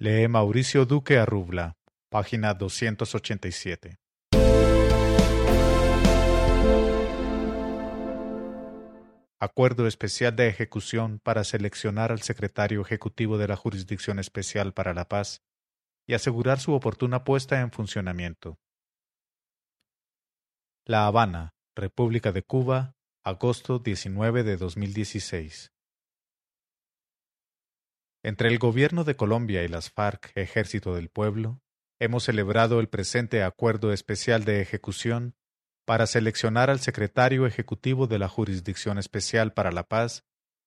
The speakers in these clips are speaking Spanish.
Lee Mauricio Duque Arrubla, página 287. Acuerdo especial de ejecución para seleccionar al secretario ejecutivo de la Jurisdicción Especial para la Paz y asegurar su oportuna puesta en funcionamiento. La Habana, República de Cuba, agosto 19 de 2016. Entre el Gobierno de Colombia y las FARC, Ejército del Pueblo, hemos celebrado el presente Acuerdo Especial de Ejecución para seleccionar al Secretario Ejecutivo de la Jurisdicción Especial para la Paz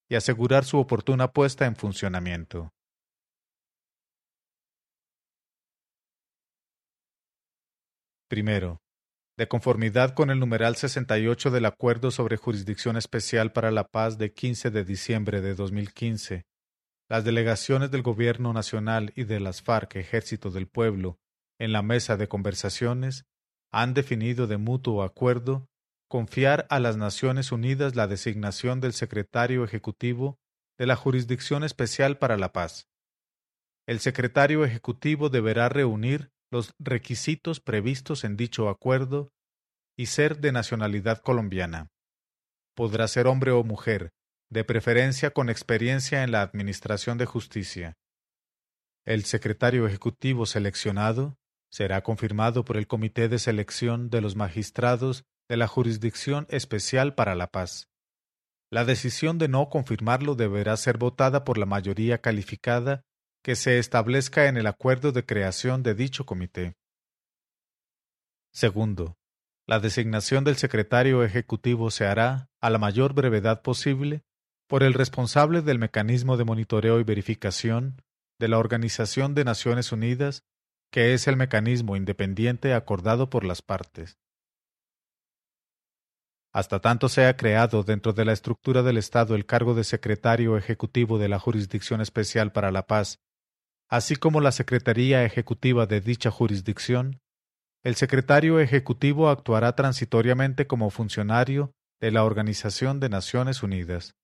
y asegurar su oportuna puesta en funcionamiento. Primero, de conformidad con el numeral 68 del Acuerdo sobre Jurisdicción Especial para la Paz de 15 de diciembre de 2015, las delegaciones del Gobierno Nacional y de las FARC Ejército del Pueblo en la mesa de conversaciones han definido de mutuo acuerdo confiar a las Naciones Unidas la designación del secretario ejecutivo de la Jurisdicción Especial para la Paz. El secretario ejecutivo deberá reunir los requisitos previstos en dicho acuerdo y ser de nacionalidad colombiana. Podrá ser hombre o mujer, de preferencia con experiencia en la Administración de Justicia. El secretario ejecutivo seleccionado será confirmado por el Comité de Selección de los Magistrados de la Jurisdicción Especial para la Paz. La decisión de no confirmarlo deberá ser votada por la mayoría calificada que se establezca en el acuerdo de creación de dicho comité. Segundo, la designación del secretario ejecutivo se hará, a la mayor brevedad posible, por el responsable del mecanismo de monitoreo y verificación de la Organización de Naciones Unidas, que es el mecanismo independiente acordado por las partes. Hasta tanto sea creado dentro de la estructura del Estado el cargo de secretario ejecutivo de la Jurisdicción Especial para la Paz así como la Secretaría Ejecutiva de dicha jurisdicción, el secretario ejecutivo actuará transitoriamente como funcionario de la Organización de Naciones Unidas.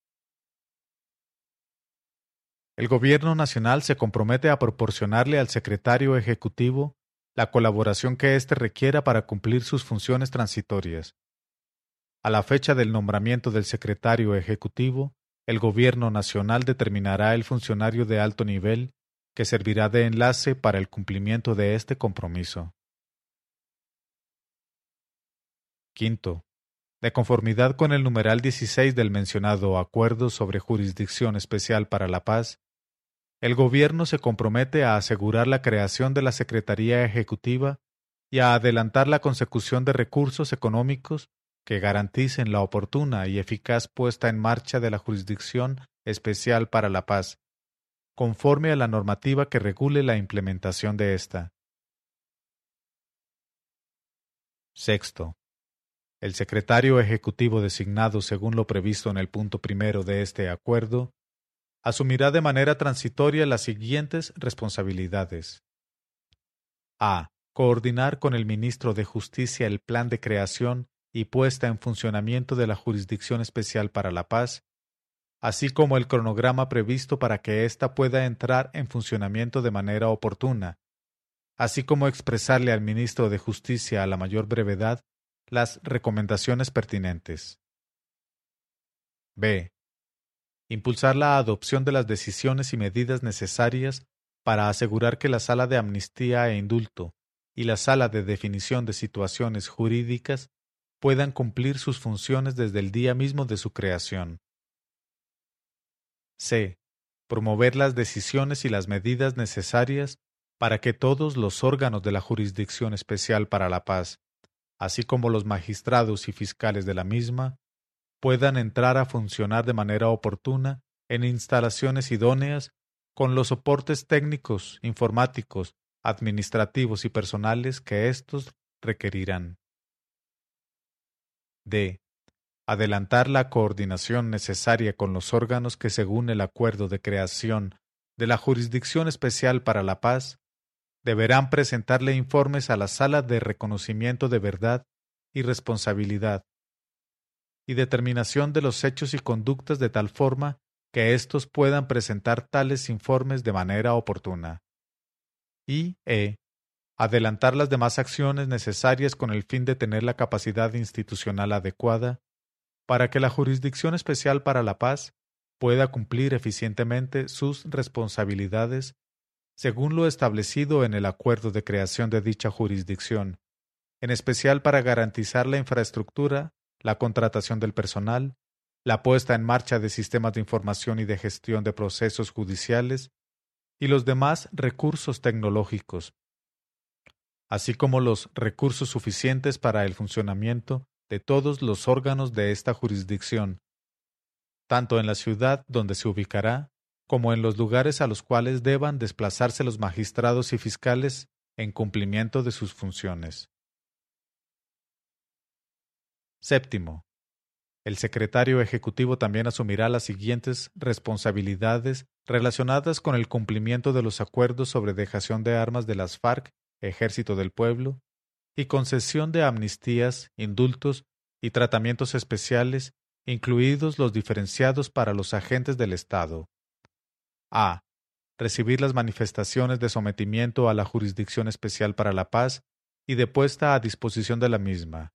El Gobierno Nacional se compromete a proporcionarle al secretario ejecutivo la colaboración que éste requiera para cumplir sus funciones transitorias. A la fecha del nombramiento del secretario ejecutivo, el Gobierno Nacional determinará el funcionario de alto nivel que servirá de enlace para el cumplimiento de este compromiso. Quinto, de conformidad con el numeral 16 del mencionado Acuerdo sobre Jurisdicción Especial para la Paz, el Gobierno se compromete a asegurar la creación de la Secretaría Ejecutiva y a adelantar la consecución de recursos económicos que garanticen la oportuna y eficaz puesta en marcha de la Jurisdicción Especial para la Paz, conforme a la normativa que regule la implementación de ésta. Sexto. El secretario ejecutivo designado según lo previsto en el punto primero de este acuerdo asumirá de manera transitoria las siguientes responsabilidades. A. Coordinar con el ministro de Justicia el plan de creación y puesta en funcionamiento de la Jurisdicción Especial para la Paz así como el cronograma previsto para que ésta pueda entrar en funcionamiento de manera oportuna, así como expresarle al ministro de Justicia a la mayor brevedad las recomendaciones pertinentes. B. Impulsar la adopción de las decisiones y medidas necesarias para asegurar que la Sala de Amnistía e Indulto y la Sala de Definición de Situaciones Jurídicas puedan cumplir sus funciones desde el día mismo de su creación. C. Promover las decisiones y las medidas necesarias para que todos los órganos de la Jurisdicción Especial para la Paz, así como los magistrados y fiscales de la misma, puedan entrar a funcionar de manera oportuna en instalaciones idóneas con los soportes técnicos, informáticos, administrativos y personales que éstos requerirán. D adelantar la coordinación necesaria con los órganos que según el acuerdo de creación de la Jurisdicción Especial para la Paz, deberán presentarle informes a la Sala de Reconocimiento de Verdad y Responsabilidad y determinación de los hechos y conductas de tal forma que éstos puedan presentar tales informes de manera oportuna. Y E. Adelantar las demás acciones necesarias con el fin de tener la capacidad institucional adecuada para que la Jurisdicción Especial para la Paz pueda cumplir eficientemente sus responsabilidades según lo establecido en el acuerdo de creación de dicha jurisdicción, en especial para garantizar la infraestructura, la contratación del personal, la puesta en marcha de sistemas de información y de gestión de procesos judiciales y los demás recursos tecnológicos, así como los recursos suficientes para el funcionamiento de todos los órganos de esta jurisdicción, tanto en la ciudad donde se ubicará como en los lugares a los cuales deban desplazarse los magistrados y fiscales en cumplimiento de sus funciones. Séptimo. El secretario ejecutivo también asumirá las siguientes responsabilidades relacionadas con el cumplimiento de los acuerdos sobre dejación de armas de las FARC, Ejército del Pueblo, y concesión de amnistías, indultos y tratamientos especiales, incluidos los diferenciados para los agentes del Estado. A. Recibir las manifestaciones de sometimiento a la Jurisdicción Especial para la Paz y de puesta a disposición de la misma.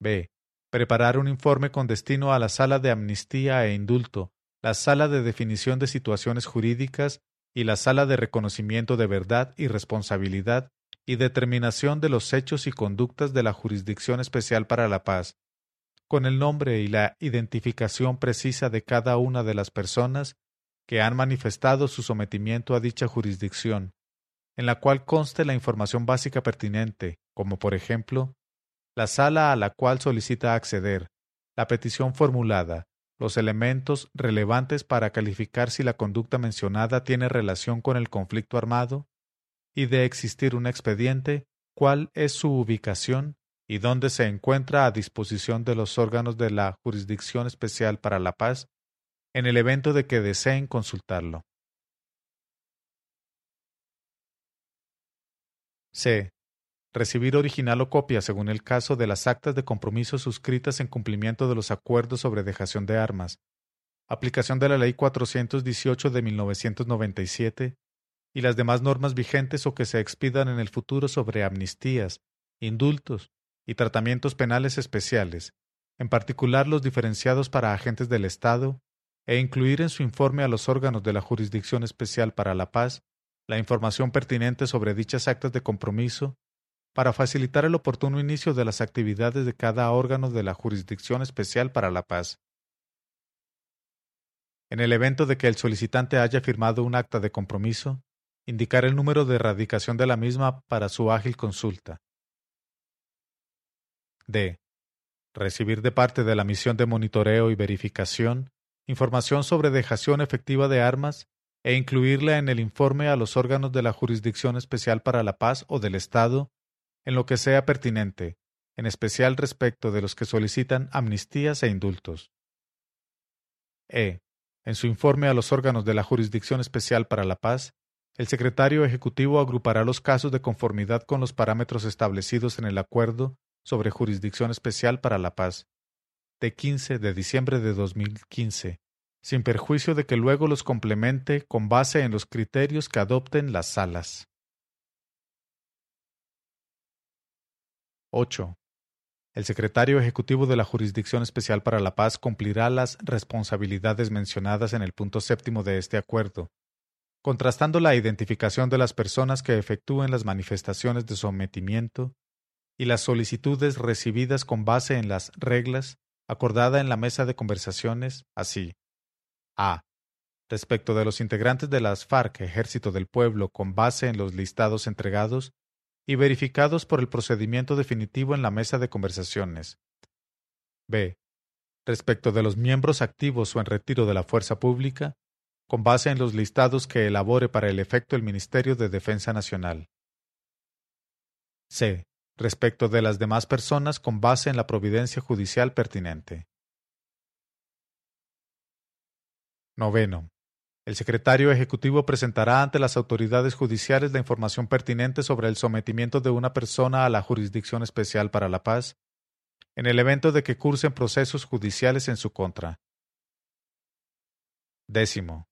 B. Preparar un informe con destino a la Sala de Amnistía e Indulto, la Sala de Definición de Situaciones Jurídicas y la Sala de Reconocimiento de Verdad y Responsabilidad y determinación de los hechos y conductas de la Jurisdicción Especial para la Paz, con el nombre y la identificación precisa de cada una de las personas que han manifestado su sometimiento a dicha jurisdicción, en la cual conste la información básica pertinente, como por ejemplo, la sala a la cual solicita acceder, la petición formulada, los elementos relevantes para calificar si la conducta mencionada tiene relación con el conflicto armado, y de existir un expediente, cuál es su ubicación y dónde se encuentra a disposición de los órganos de la Jurisdicción Especial para la Paz en el evento de que deseen consultarlo. C. Recibir original o copia, según el caso, de las actas de compromiso suscritas en cumplimiento de los acuerdos sobre dejación de armas, aplicación de la Ley 418 de 1997 y las demás normas vigentes o que se expidan en el futuro sobre amnistías, indultos y tratamientos penales especiales, en particular los diferenciados para agentes del Estado, e incluir en su informe a los órganos de la Jurisdicción Especial para la Paz la información pertinente sobre dichas actas de compromiso para facilitar el oportuno inicio de las actividades de cada órgano de la Jurisdicción Especial para la Paz. En el evento de que el solicitante haya firmado un acta de compromiso, indicar el número de erradicación de la misma para su ágil consulta. D. Recibir de parte de la misión de monitoreo y verificación información sobre dejación efectiva de armas e incluirla en el informe a los órganos de la Jurisdicción Especial para la Paz o del Estado en lo que sea pertinente, en especial respecto de los que solicitan amnistías e indultos. E. En su informe a los órganos de la Jurisdicción Especial para la Paz, el secretario ejecutivo agrupará los casos de conformidad con los parámetros establecidos en el Acuerdo sobre Jurisdicción Especial para la Paz, de 15 de diciembre de 2015, sin perjuicio de que luego los complemente con base en los criterios que adopten las salas. 8. El secretario ejecutivo de la Jurisdicción Especial para la Paz cumplirá las responsabilidades mencionadas en el punto séptimo de este acuerdo, contrastando la identificación de las personas que efectúen las manifestaciones de sometimiento y las solicitudes recibidas con base en las reglas acordada en la mesa de conversaciones así. A. Respecto de los integrantes de las FARC Ejército del Pueblo con base en los listados entregados y verificados por el procedimiento definitivo en la mesa de conversaciones. B. Respecto de los miembros activos o en retiro de la fuerza pública, con base en los listados que elabore para el efecto el Ministerio de Defensa Nacional. C respecto de las demás personas con base en la providencia judicial pertinente. Noveno. El secretario ejecutivo presentará ante las autoridades judiciales la información pertinente sobre el sometimiento de una persona a la Jurisdicción Especial para la Paz, en el evento de que cursen procesos judiciales en su contra. Décimo.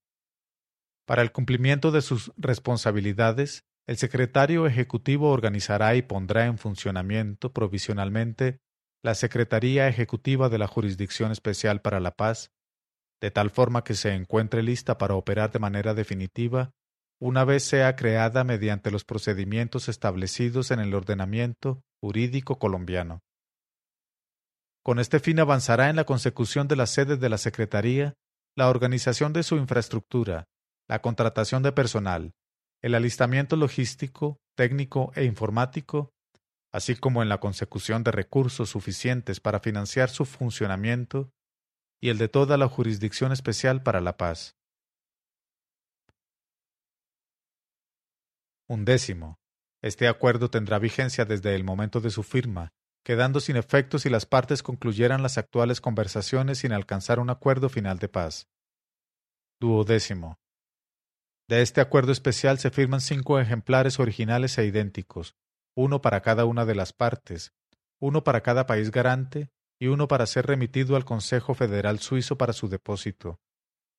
Para el cumplimiento de sus responsabilidades, el secretario ejecutivo organizará y pondrá en funcionamiento provisionalmente la Secretaría Ejecutiva de la Jurisdicción Especial para la Paz, de tal forma que se encuentre lista para operar de manera definitiva una vez sea creada mediante los procedimientos establecidos en el ordenamiento jurídico colombiano. Con este fin avanzará en la consecución de la sede de la Secretaría, la organización de su infraestructura, la contratación de personal, el alistamiento logístico, técnico e informático, así como en la consecución de recursos suficientes para financiar su funcionamiento y el de toda la Jurisdicción Especial para la Paz. Undécimo. Este acuerdo tendrá vigencia desde el momento de su firma, quedando sin efecto si las partes concluyeran las actuales conversaciones sin alcanzar un acuerdo final de paz. Duodécimo. De este acuerdo especial se firman cinco ejemplares originales e idénticos, uno para cada una de las partes, uno para cada país garante y uno para ser remitido al Consejo Federal Suizo para su depósito,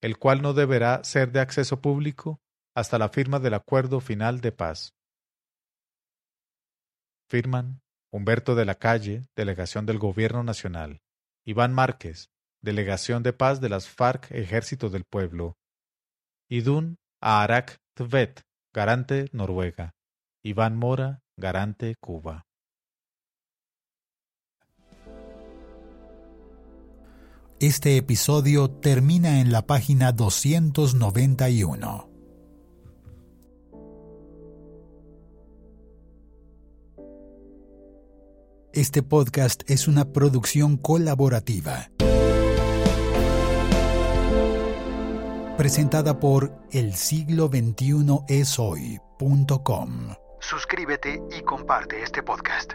el cual no deberá ser de acceso público hasta la firma del acuerdo final de paz. Firman Humberto de la Calle, Delegación del Gobierno Nacional, Iván Márquez, Delegación de Paz de las FARC Ejército del Pueblo, Idun Arak Tvet, Garante Noruega. Iván Mora, Garante Cuba. Este episodio termina en la página 291. Este podcast es una producción colaborativa. presentada por el siglo 21 es. Suscríbete y comparte este podcast.